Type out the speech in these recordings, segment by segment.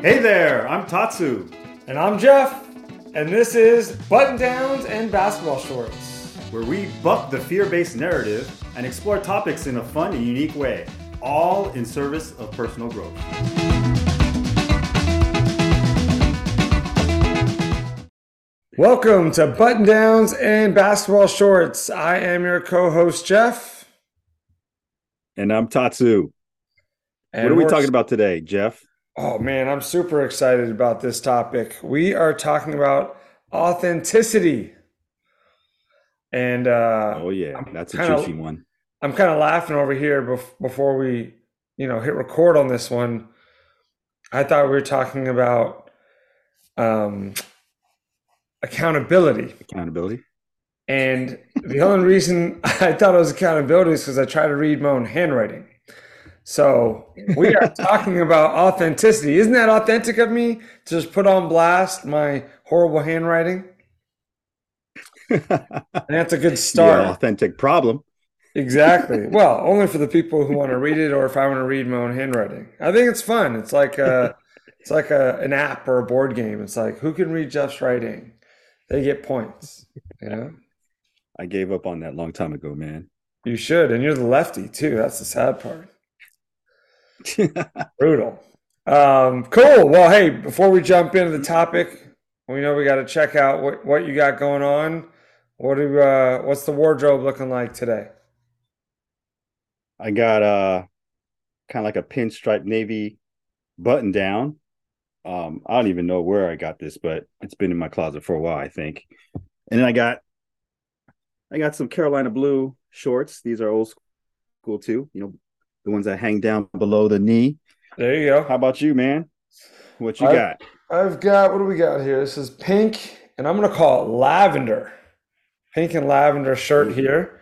Hey there, I'm Tatsu, And I'm Jeff, and this is Button Downs and Basketball Shorts. where we buck the fear based narrative and explore topics in a fun and unique way, all in service of personal growth. Welcome to Button Downs and Basketball Shorts. I am your co host, Jeff. And I'm Tatsu. And what are we talking about today, Jeff? Oh, man, I'm super excited about this topic. We are talking about authenticity. And uh, Oh yeah, I'm that's a kinda- juicy one. I'm kind of laughing over here bef- before we, you know, hit record on this one. I thought we were talking about um, accountability. Accountability. And the only reason I thought it was accountability is because I try to read my own handwriting. So we are talking about authenticity. Isn't that authentic of me to just put on blast my horrible handwriting? And that's a good start. Yeah, authentic problem. Exactly. Well, only for the people who want to read it, or if I want to read my own handwriting. I think it's fun. It's like a, it's like a, an app or a board game. It's like who can read Jeff's writing, they get points. You know, I gave up on that long time ago, man. you should, and you're the lefty too. That's the sad part. Brutal. Um, cool. Well, hey, before we jump into the topic, we know we got to check out what what you got going on. What do uh, what's the wardrobe looking like today? I got uh kind of like a pinstripe navy button down. Um, I don't even know where I got this, but it's been in my closet for a while, I think. And then I got I got some Carolina blue shorts. These are old school too, you know, the ones that hang down below the knee. There you go. How about you, man? What you I- got? I've got what do we got here? This is pink, and I'm gonna call it lavender. Pink and lavender shirt here.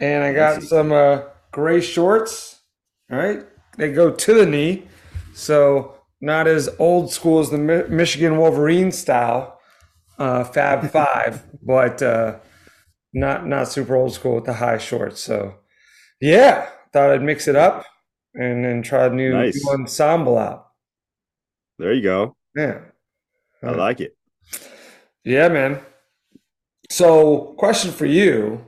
And I got some uh, gray shorts. All right. They go to the knee. So not as old school as the Mi- Michigan Wolverine style, uh, Fab Five, but uh, not not super old school with the high shorts. So yeah, thought I'd mix it up and then try a new, Nice. new ensemble out. There you go. Yeah. I like it. Yeah, man. So, question for you.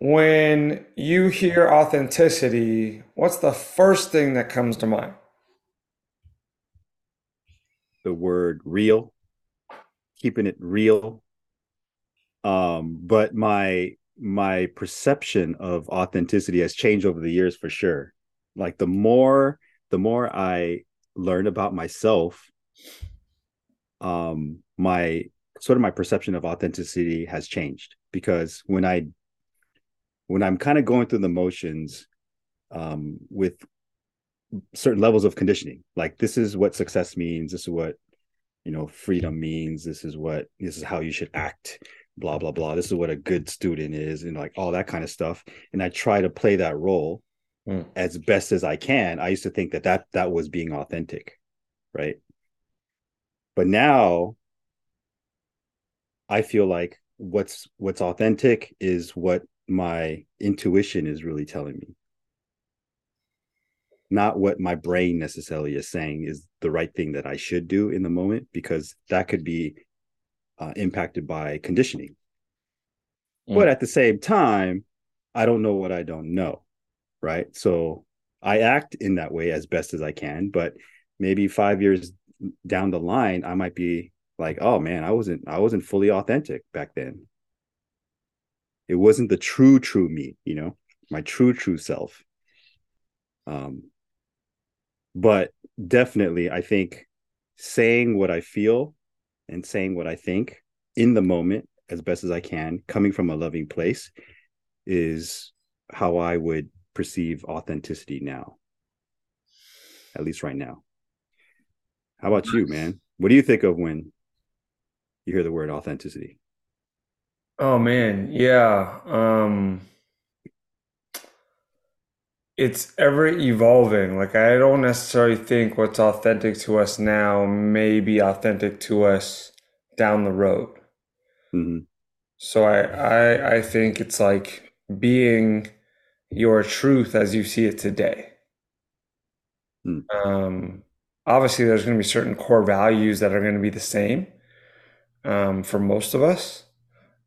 When you hear authenticity, what's the first thing that comes to mind? the word real keeping it real um but my my perception of authenticity has changed over the years for sure. Like the more the more i learn about myself um my sort of my perception of authenticity has changed because when i when i'm kind of going through the motions um with certain levels of conditioning like this is what success means this is what you know freedom means this is what this is how you should act blah blah blah. This is what a good student is and like all that kind of stuff. And i try to play that role Mm. as best as i can. I used to think that that that was being authentic right? But now i feel like what's what's authentic is what my intuition is really telling me. Not what my brain necessarily is saying is the right thing that I should do in the moment, because that could be uh, impacted by conditioning. Mm. But at the same time, I don't know what I don't know. Right. So I act in that way as best as I can. But maybe five years down the line, I might be like, oh man, I wasn't I wasn't fully authentic back then. It wasn't the true, true me, you know, my true, true self. Um, but definitely i think saying what i feel and saying what i think in the moment as best as i can coming from a loving place is how i would perceive authenticity now at least right now. How about you man? What do you think of when you hear the word authenticity? Oh man, yeah. Um it's ever evolving. Like I don't necessarily think what's authentic to us now may be authentic to us down the road. Mhm. So I I I think it's like being your truth as you see it today. Hmm. Um obviously there's going to be certain core values that are going to be the same um, for most of us,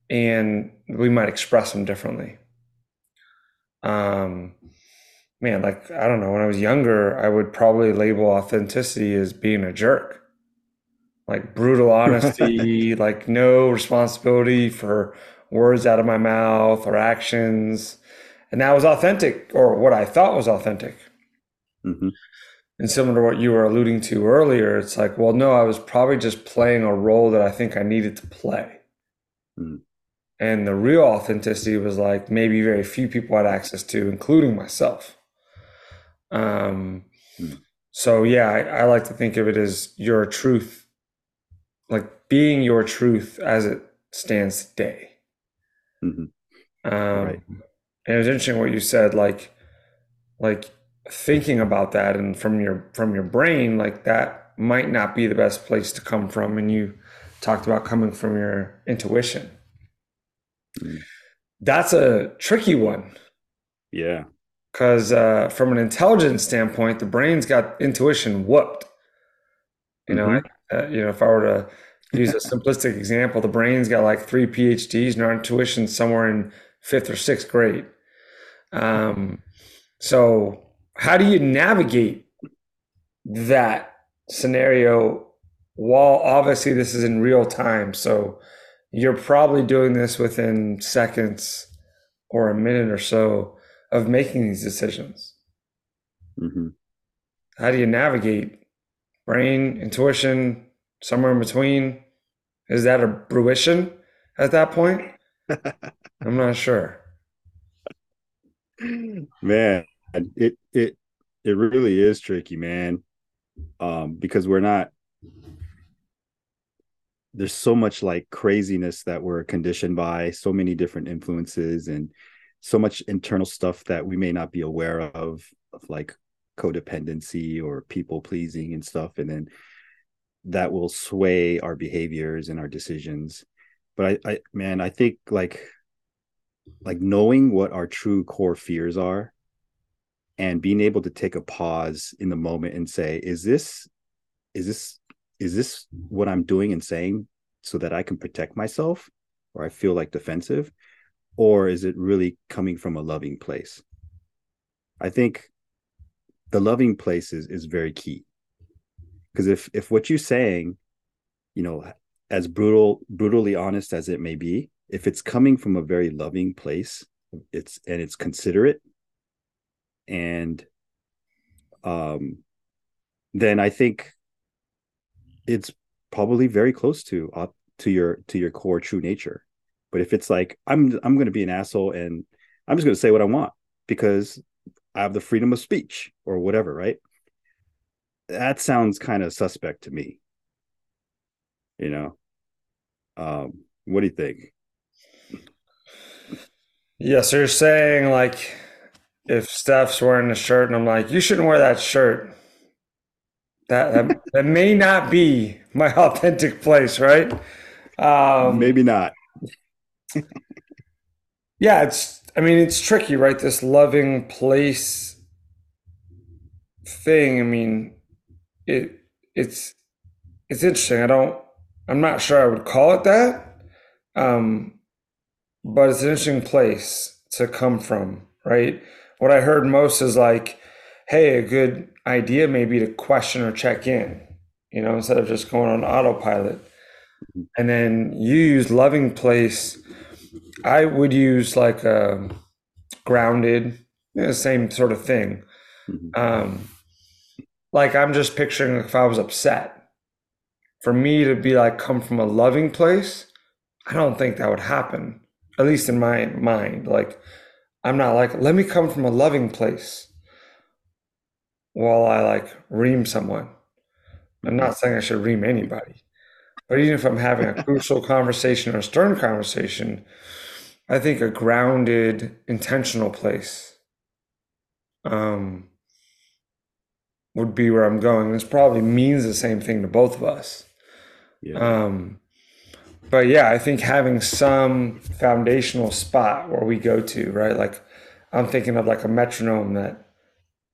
and we might express them differently. Um, man, like I don't know, when I was younger, I would probably label authenticity as being a jerk. Like brutal honesty, like no responsibility for words out of my mouth or actions. And that was authentic, or what I thought was authentic. Mhm. And similar to what you were alluding to earlier, it's like, well, no, I was probably just playing a role that I think I needed to play. Mm. And the real authenticity was like maybe very few people had access to, including myself. Um, Mm. so yeah, I, I like to think of it as your truth, like being your truth as it stands today. Mhm. Um, Right. And it was interesting what you said, like, like thinking about that and from your from your brain, like that might not be the best place to come from. And you talked about coming from your intuition. Mm. That's a tricky one Yeah. Because uh, from an intelligence standpoint, the brain's got intuition whooped. You know, Mhm. I, uh, you know, if I were to use a simplistic example, the brain's got like three PhDs, and our intuition's somewhere in fifth or sixth grade. Um, so, how do you navigate that scenario? While obviously this is in real time, so you're probably doing this within seconds or a minute or so of making these decisions. hmm How do you navigate brain, intuition, somewhere in between? Is that a fruition at that point? I'm not sure. man it it it really is tricky man um because we're not there's so much like craziness that we're conditioned by so many different influences and so much internal stuff that we may not be aware of of like codependency or people pleasing and stuff and then that will sway our behaviors and our decisions. But i i man i think like like knowing what our true core fears are and being able to take a pause in the moment and say is this is this is this what i'm doing and saying so that i can protect myself or i feel like defensive or is it really coming from a loving place? I think the loving place is, is very key. Because if if what you're saying you know as brutal brutally honest as it may be if it's coming from a very loving place it's and it's considerate and um then i think it's probably very close to up to your to your core true nature but if it's like i'm i'm going to be an asshole and i'm just going to say what i want because i have the freedom of speech or whatever right? That sounds kind of suspect to me. You know? Um what do you think? Yeah, so you're saying like if Steph's wearing a shirt and I'm like, you shouldn't wear that shirt. That that, that may not be my authentic place, right? Um, maybe not Yeah, it's I mean it's tricky, right? This loving place thing. I mean, it it's it's interesting. I don't I'm not sure I would call it that. Um, but it's an interesting place to come from, right? What I heard most is like, hey, a good idea maybe to question or check in, you know, instead of just going on autopilot. And then you use loving place. I would use like a grounded, you know, same sort of thing. Mhm. Um, like I'm just picturing if I was upset, for me to be like come from a loving place, I don't think that would happen. At least in my mind, like I'm not like let me come from a loving place while I like ream someone. I'm not saying I should ream anybody, but even if I'm having a crucial conversation or a stern conversation, I think a grounded, intentional place um, would be where I'm going. This probably means the same thing to both of us. yeah Um, but yeah, I think having some foundational spot where we go to, right? Like I'm thinking of like a metronome that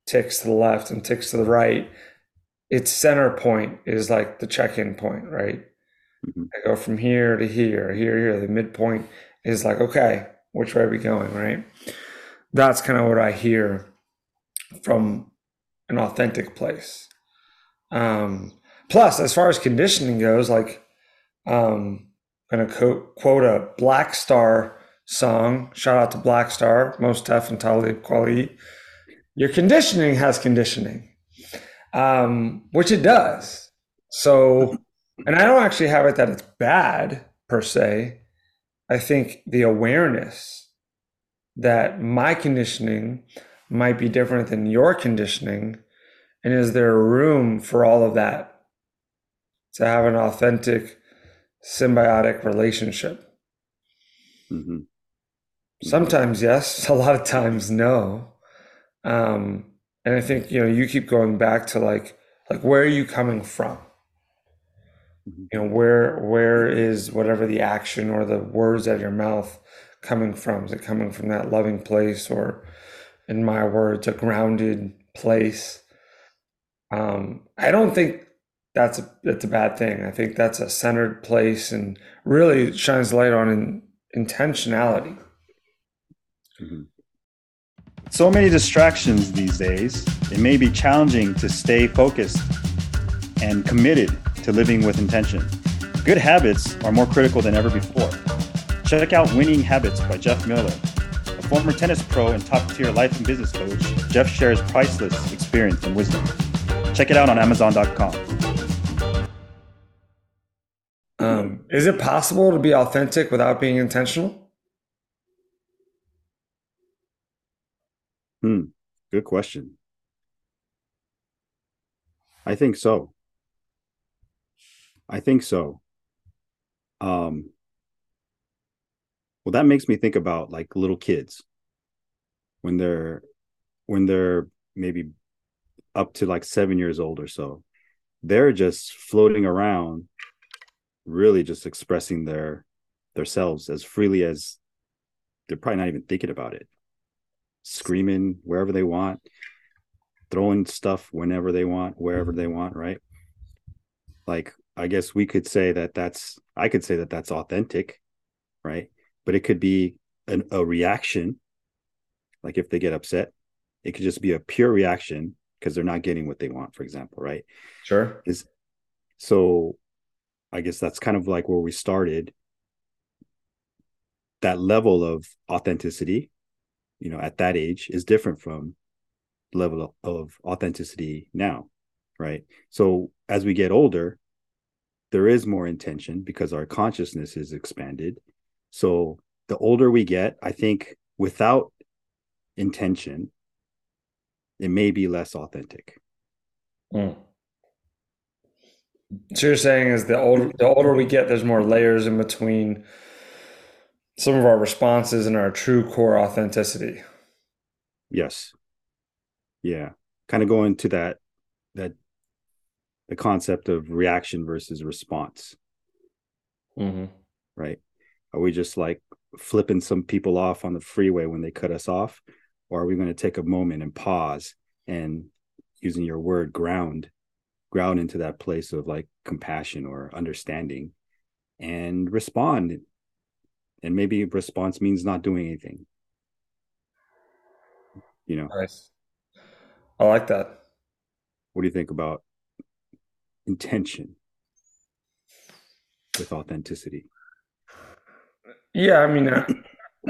ticks to the left and ticks to the right. its center point is like the check-in point, right? Mhm. I go from here to here, here, here. The midpoint is like, okay, which way are we going, right? That's kind of what I hear from an authentic place. Um, plus, as far as conditioning goes, like, um, I'm gonna quote, quote a Black Star song. Shout out to Black Star, Mos Def and Talib Kweli. Your conditioning has conditioning, um, which it does. So, and I don't actually have it that it's bad per se. I think the awareness that my conditioning might be different than your conditioning, and is there room for all of that to have an authentic, symbiotic relationship? hmm Sometimes yes, a lot of times no. Um, and I think you know you keep going back to like like where are you coming from? Mhm. You know where where is whatever the action or the words out of your mouth coming from? Is it coming from that loving place or, in my words, a grounded place? Um, I don't think that's a that's a bad thing. I think that's a centered place and really shines light on in, intentionality. Mhm. So many distractions these days, it may be challenging to stay focused and committed to living with intention. Good habits are more critical than ever before. Check out Winning Habits by Jeff Miller. A former tennis pro and top tier life and business coach, Jeff shares priceless experience and wisdom. Check it out on Amazon.com. Um, is it possible to be authentic without being intentional? Hmm. Good question. I think so. I think so. Um, well, that makes me think about like little kids when they're when they're maybe up to like seven years old or so. They're just floating around, really just expressing their themselves as freely as they're probably not even thinking about it screaming wherever they want, throwing stuff whenever they want, wherever they want, right? Like, I guess we could say that that's, I could say that that's authentic, right? But it could be an, a reaction. Like, if they get upset, it could just be a pure reaction because they're not getting what they want, for example, right? Sure. Is so, I guess that's kind of like where we started. That level of authenticity you know at that age is different from level of authenticity now right so as we get older there is more intention because our consciousness is expanded so the older we get i think without intention it may be less authentic Mm. So you're saying is the older the older we get, there's more layers in between some of our responses and our true core authenticity. yes yeah kind of going to that that the concept of reaction versus response Mm-hmm. right? Are we just like flipping some people off on the freeway when they cut us off? Or are we going to take a moment and pause and using your word ground, ground into that place of like compassion or understanding and respond? And maybe response means not doing anything. You know, Nice. I like that. what do you think about intention with authenticity? Yeah, I mean, I,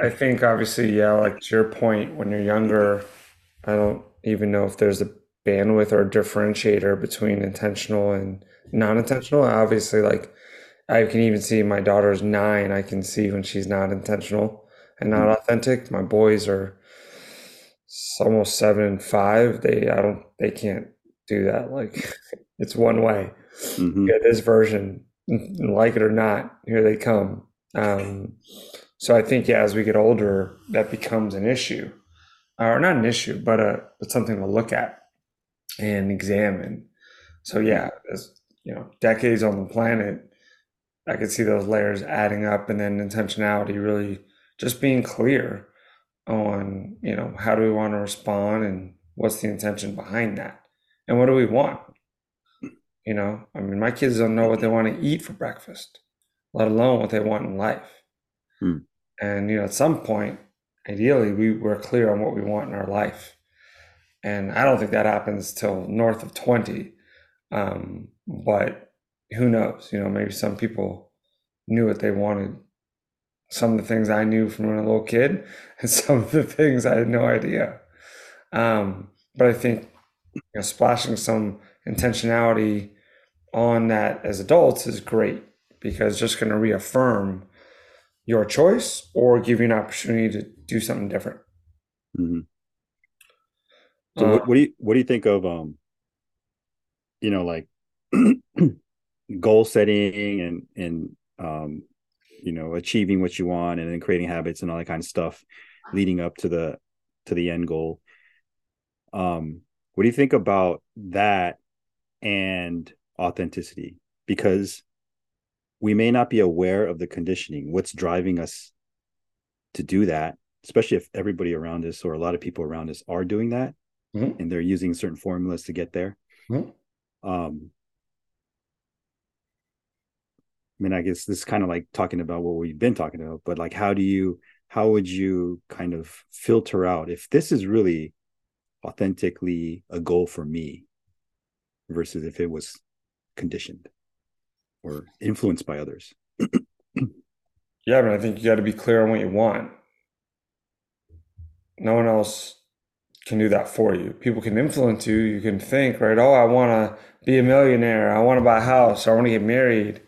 I think obviously, yeah, like to your point, when you're younger, I don't even know if there's a bandwidth or a differentiator between intentional and non-intentional. Obviously, like I can even see my daughter's nine, I can see when she's not intentional and not mm-hmm. authentic. My boys are almost seven and five. They, I don't, they can't do that. Like it's one way. Mhm. get this version, like it or not, here they come. Um, so I think, yeah, as we get older, that becomes an issue, or not an issue, but a but something to look at and examine. So yeah, as you know, decades on the planet, I could see those layers adding up, and then intentionality really just being clear on, you know, how do we want to respond and what's the intention behind that, and what do we want. You know, I mean, my kids don't know what they want to eat for breakfast, let alone what they want in life. Hmm. And, you know, at some point, ideally, we were clear on what we want in our life. And I don't think that happens till north of 20. Um, but who knows? You know, maybe some people knew what they wanted. Some of the things I knew from when I was a little kid, and some of the things I had no idea. Um, but I think you know, splashing some intentionality on that as adults is great because just going to reaffirm your choice or give you an opportunity to do something different. Mm-hmm. So, uh, what, what do you what do you think of um, you know, like goal setting and and um, you know, achieving what you want and then creating habits and all that kind of stuff, leading up to the to the end goal. Um, what do you think about that and authenticity? Because we may not be aware of the conditioning, what's driving us to do that, especially if everybody around us or a lot of people around us are doing that mm-hmm. and they're using certain formulas to get there. Mm-hmm. Um, I mean, I guess this is kind of like talking about what we've been talking about, but like, how do you, how would you kind of filter out if this is really authentically a goal for me versus if it was conditioned or influenced by others. yeah, but I think you got to be clear on what you want. No one else can do that for you. People can influence you. You can think, right? Oh, I want to be a millionaire. I want to buy a house. I want to get married.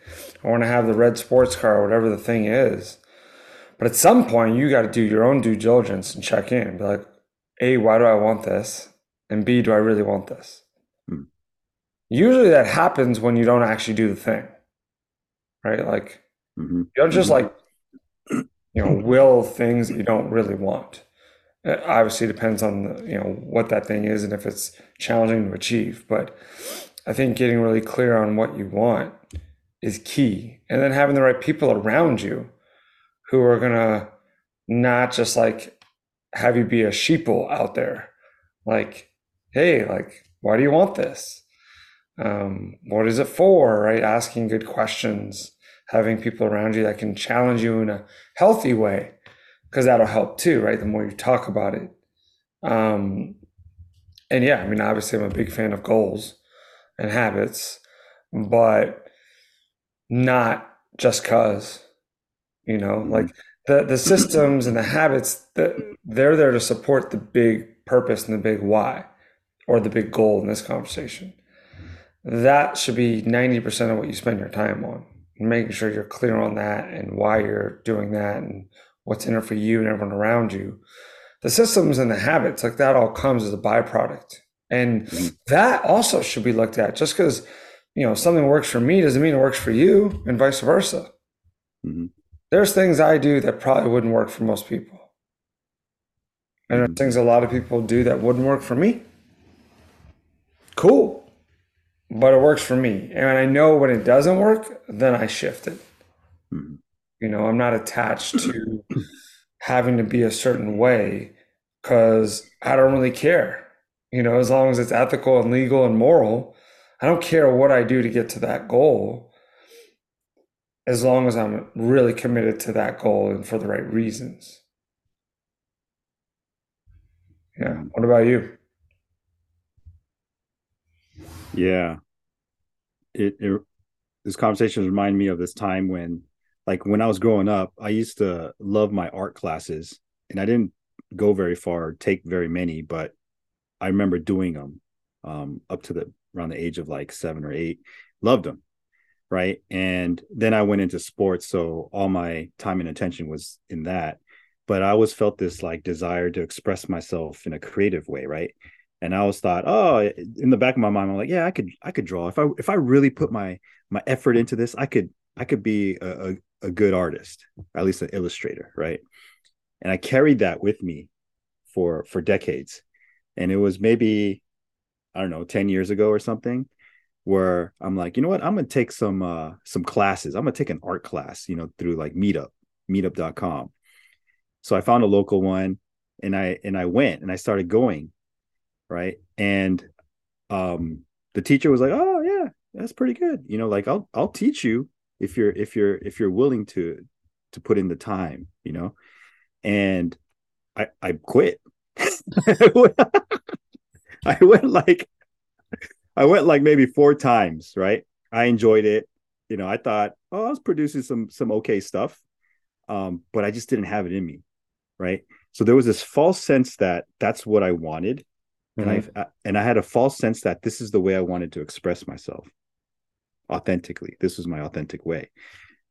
I want to have the red sports car, whatever the thing is. But at some point, you got to do your own due diligence and check in. Be like, a, why do I want this? And B, do I really want this? Hmm. Usually that happens when you don't actually do the thing, right? Like, mm-hmm. you don't just mm-hmm. like, you know, will things that you don't really want. It obviously depends on the, you know what that thing is and if it's challenging to achieve. But I think getting really clear on what you want is key, and then having the right people around you who are gonna not just like have you be a sheeple out there? Like hey like why do you want this? Um, what is it for right? Asking good questions having people around you that can challenge you in a healthy way because that'll help too right? The more you talk about it. Um, and yeah i mean obviously i'm a big fan of goals and habits but not just cause you know like the the systems and the habits that they're there to support the big purpose and the big why or the big goal in this conversation. That should be 90% of what you spend your time on making sure you're clear on that and why you're doing that and what's in it for you and everyone around you. The systems and the habits like that all comes as a byproduct. And that also should be looked at. Just because you know something works for me doesn't mean it works for you and vice versa. Mm-hmm there's things I do that probably wouldn't work for most people. And there's things a lot of people do that wouldn't work for me. Cool. But it works for me. And I know when it doesn't work, then I shift it. Mm-hmm. You know, I'm not attached to having to be a certain way because I don't really care. You know, as long as it's ethical and legal and moral, I don't care what I do to get to that goal as long as I'm really committed to that goal and for the right reasons. Yeah. What about you? Yeah. It, it this conversation remind me of this time when like when I was growing up, I used to love my art classes and I didn't go very far, take very many, but I remember doing them um, up to the around the age of like seven or eight. Loved them right? And then i went into sports so all my time and attention was in that. But i always felt this like desire to express myself in a creative way right? And i always thought oh eh, in the back of my mind i'm like yeah i could i could draw. If i if i really put my my effort into this i could i could be a, a, a good artist at least an illustrator right? And i carried that with me for for decades. And it was maybe i don't know 10 years ago or something where I'm like, you know what, I'm gonna take some uh some classes. I'm gonna take an art class, you know, through like Meetup, meetup.com. So I found a local one and I and I went and I started going, right? And um the teacher was like, Oh yeah, that's pretty good. You know, like I'll I'll teach you if you're if you're if you're willing to to put in the time, you know. And I I quit. I went like I went like maybe four times, right? I enjoyed it. You know, I thought, oh, I was producing some some okay stuff. Um, but I just didn't have it in me, right? So there was this false sense that that's what I wanted. Mm-hmm. And I and I had a false sense that this is the way I wanted to express myself authentically. This was my authentic way.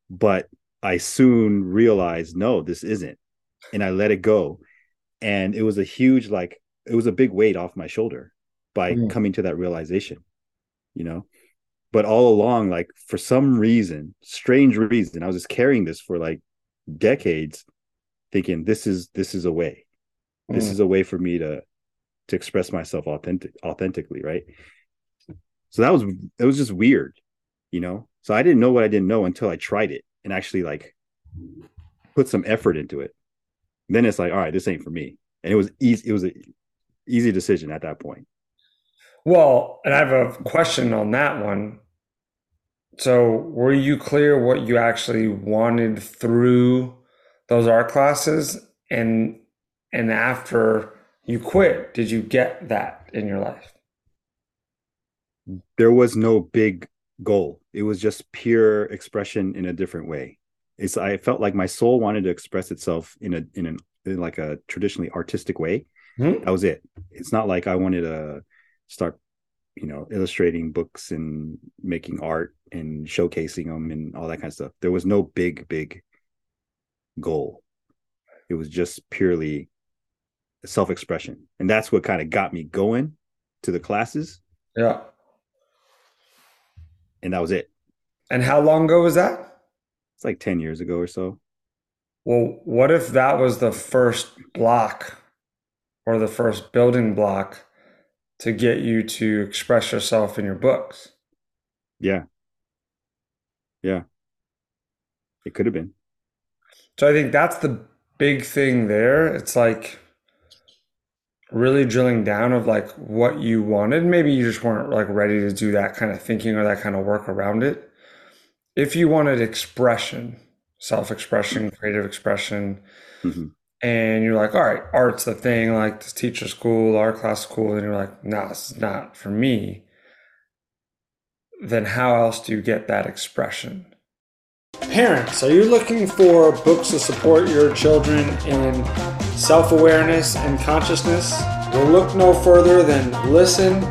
But I soon realized, no, this isn't. And I let it go. And it was a huge, like, it was a big weight off my shoulder by mm. coming to that realization, you know? But all along, like, for some reason, strange reason, I was just carrying this for like decades, thinking this is this is a way. This mm. is a way for me to to express myself authentic authentically, right? So that was it was just weird you know so i didn't know what i didn't know until i tried it and actually like put some effort into it then it's like all right this ain't for me and it was easy it was a easy decision at that point well and i have a question on that one so were you clear what you actually wanted through those art classes and and after you quit did you get that in your life there was no big goal. It was just pure expression in a different way. It's I felt like my soul wanted to express itself in a in an in like a traditionally artistic way. Mm-hmm. That was it. It's not like I wanted to start, you know, illustrating books and making art and showcasing them and all that kind of stuff. There was no big big goal. It was just purely self-expression. And that's what kind of got me going to the classes. Yeah and that was it. And how long ago was that? It's like 10 years ago or so. Well, what if that was the first block or the first building block to get you to express yourself in your books? Yeah. Yeah. It could have been. So I think that's the big thing there. It's like really drilling down of like what you wanted. Maybe you just weren't like ready to do that kind of thinking or that kind of work around it. If you wanted expression, self expression, creative expression, mm-hmm. And you're like, all right, art's the thing, like this teacher school, art class school, and you're like, no, nah, this is not for me. Then how else do you get that expression? Parents, are you looking for books to support your children in self awareness and consciousness? We'll look no further than Listen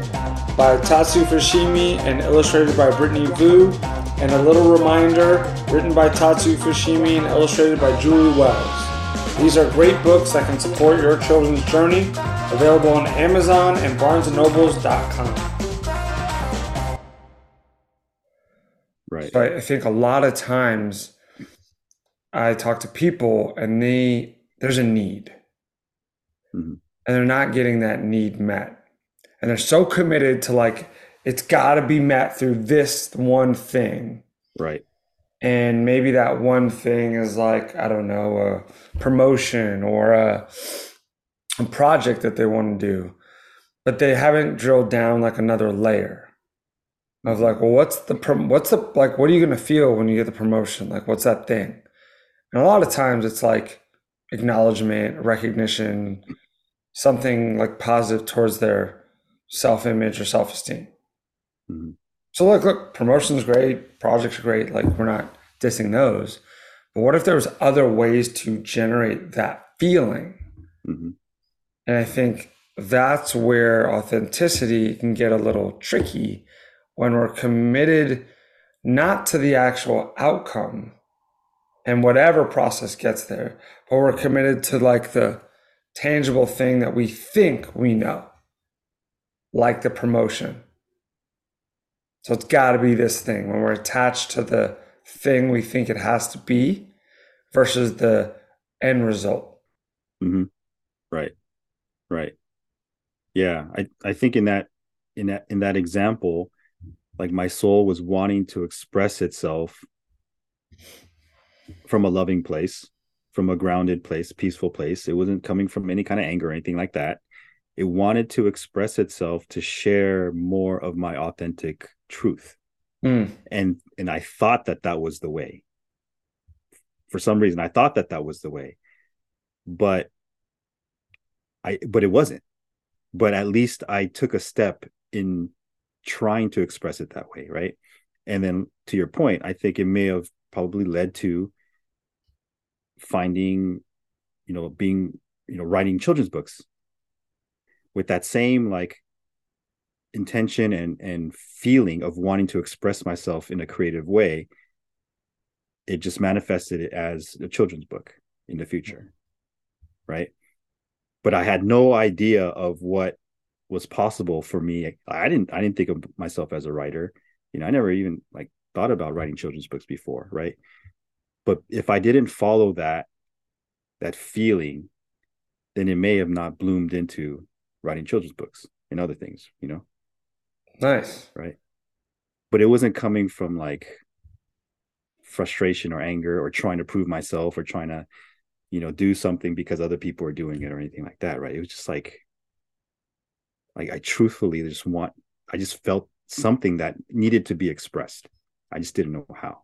by Tatsu Fushimi and illustrated by Brittany Vu, and A Little Reminder, written by Tatsu Fushimi and illustrated by Julie Wells. These are great books that can support your children's journey, available on Amazon and BarnesandNobles.com. Right. But I think a lot of times I talk to people and they there's a need. Mm-hmm. And they're not getting that need met. And they're so committed to like it's got to be met through this one thing. Right. And maybe that one thing is like I don't know, a promotion or a, a project that they want to do. But they haven't drilled down like another layer of like, well, what's the what's the like? What are you gonna feel when you get the promotion? Like, what's that thing? And a lot of times, it's like acknowledgement, recognition, something like positive towards their self image or self esteem. Mm-hmm. So, look, look, promotion's great, projects are great. Like, we're not dissing those. But what if there was other ways to generate that feeling? Mm-hmm. And I think that's where authenticity can get a little tricky when we're committed not to the actual outcome and whatever process gets there, but we're committed to like the tangible thing that we think we know, like the promotion. So it's got to be this thing when we're attached to the thing we think it has to be versus the end result. Mm-hmm. Right. Right. Yeah. I, I think in that in that in that example, like my soul was wanting to express itself from a loving place from a grounded place peaceful place it wasn't coming from any kind of anger or anything like that it wanted to express itself to share more of my authentic truth Hmm. and and I thought that that was the way. For some reason, I thought that that was the way, but I but it wasn't. But at least I took a step in trying to express it that way, right? And then to your point, I think it may have probably led to finding, you know, being, you know, writing children's books with that same like intention and and feeling of wanting to express myself in a creative way it just manifested it as a children's book in the future right? But i had no idea of what was possible for me. I didn't i didn't think of myself as a writer. You know i never even like thought about writing children's books before right? But if i didn't follow that that feeling then it may have not bloomed into writing children's books and other things you know Nice. right but it wasn't coming from like frustration or anger or trying to prove myself or trying to you know do something because other people are doing it or anything like that right it was just like like i truthfully just want i just felt something that needed to be expressed i just didn't know how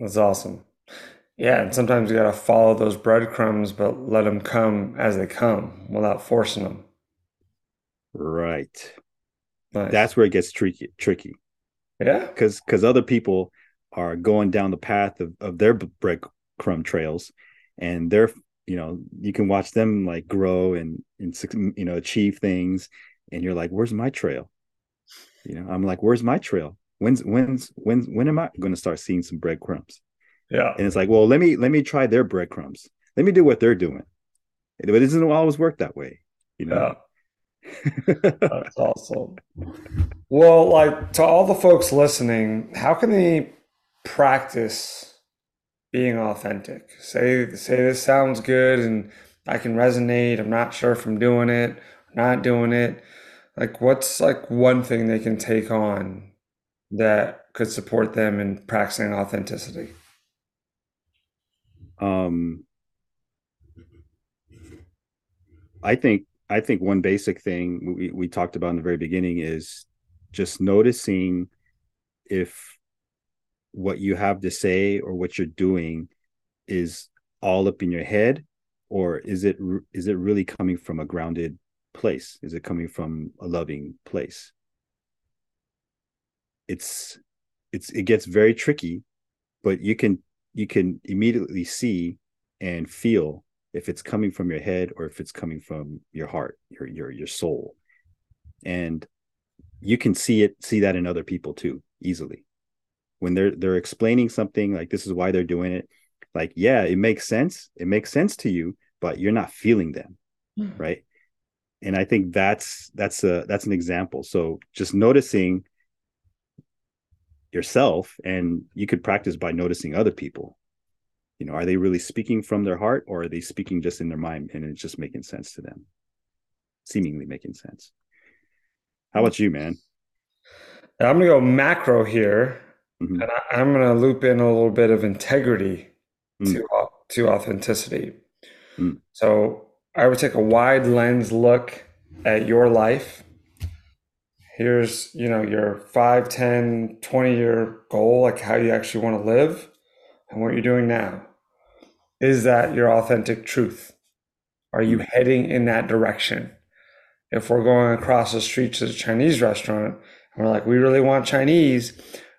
That's awesome. Yeah, and sometimes you got to follow those breadcrumbs, but let them come as they come without forcing them. Right Nice. that's where it gets tricky tricky yeah. because because other people are going down the path of, of their breadcrumb trails and they're you know you can watch them like grow and and you know achieve things and you're like where's my trail you know i'm like where's my trail when's when's when when am i going to start seeing some breadcrumbs Yeah. and it's like well let me let me try their breadcrumbs let me do what they're doing but it doesn't always work that way you Yeah. That's awesome. Well, like to all the folks listening, how can they practice being authentic? Say say this sounds good and I can resonate. I'm not sure if I'm doing it not doing it. Like what's like one thing they can take on that could support them in practicing authenticity? um i think i think one basic thing we, we talked about in the very beginning is just noticing if what you have to say or what you're doing is all up in your head or is it is it really coming from a grounded place? Is it coming from a loving place? It's it's it gets very tricky but you can you can immediately see and feel if it's coming from your head or if it's coming from your heart your your your soul. And you can see it see that in other people too easily. When they're they're explaining something like this is why they're doing it like yeah it makes sense it makes sense to you but you're not feeling them hmm. right? And i think that's that's a that's an example. So just noticing yourself and you could practice by noticing other people you know are they really speaking from their heart or are they speaking just in their mind and it's just making sense to them seemingly making sense how about you man I'm gonna go macro here, Mhm. and I, I'm gonna loop in a little bit of integrity Mm. to to authenticity. Mm. So I would take a wide lens look at your life. Here's, you know, your 5, 10, 20 year goal, like how you actually want to live and what you're doing now. Is that your authentic truth? Are you hmm. heading in that direction? If we're going across the street to the Chinese restaurant and we're like, we really want Chinese,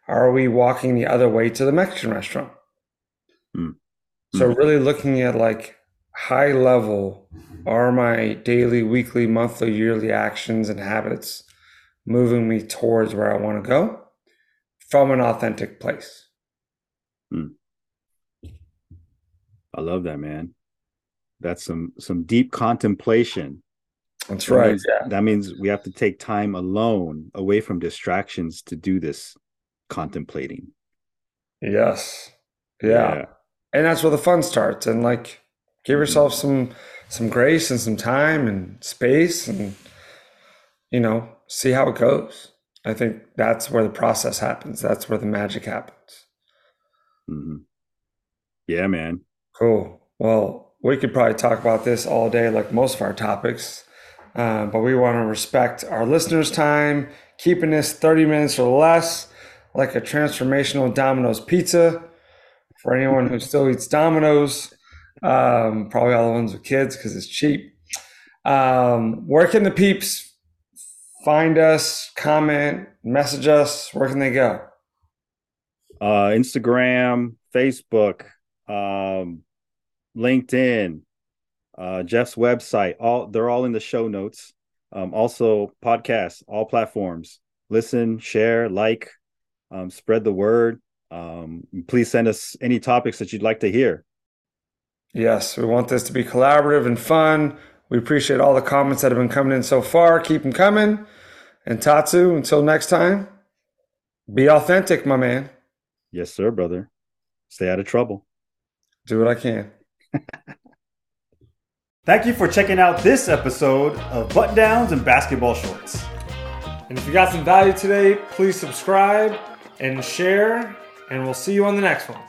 are we walking the other way to the Mexican restaurant? Mm. So, hmm. really looking at like high level are my daily, weekly, monthly, yearly actions and habits moving me towards where I want to go from an authentic place? Hmm. I love that man that's some some deep contemplation That's That right. means- Yeah. that means we have to take time alone away from distractions to do this contemplating Yes. Yeah. And that's where the fun starts. And like give yourself some some grace and some time and space and you know, see how it goes. I think that's where the process happens. That's where the magic happens. Mhm. yeah man Cool. Well, we could probably talk about this all day, like most of our topics, uh, but we want to respect our listeners' time, keeping this 30 minutes or less. like a transformational Domino's pizza for anyone who still eats Domino's. Um, probably all the ones with kids because it's cheap. Um, where can the peeps find us, comment, message us? Where can they go? Uh, Instagram, Facebook, um, LinkedIn, uh, Jeff's website. All they're all in the show notes. Um, also, podcasts, all platforms. Listen, share, like, um, spread the word. Um, please send us any topics that you'd like to hear. Yes, we want this to be collaborative and fun. We appreciate all the comments that have been coming in so far. Keep them coming. And Tatsu, until next time, be authentic, my man. Yes, sir, brother. Stay out of trouble. Do what I can. Thank you for checking out this episode of Button Downs and Basketball Shorts. And if you got some value today, please subscribe and share, and we'll see you on the next one.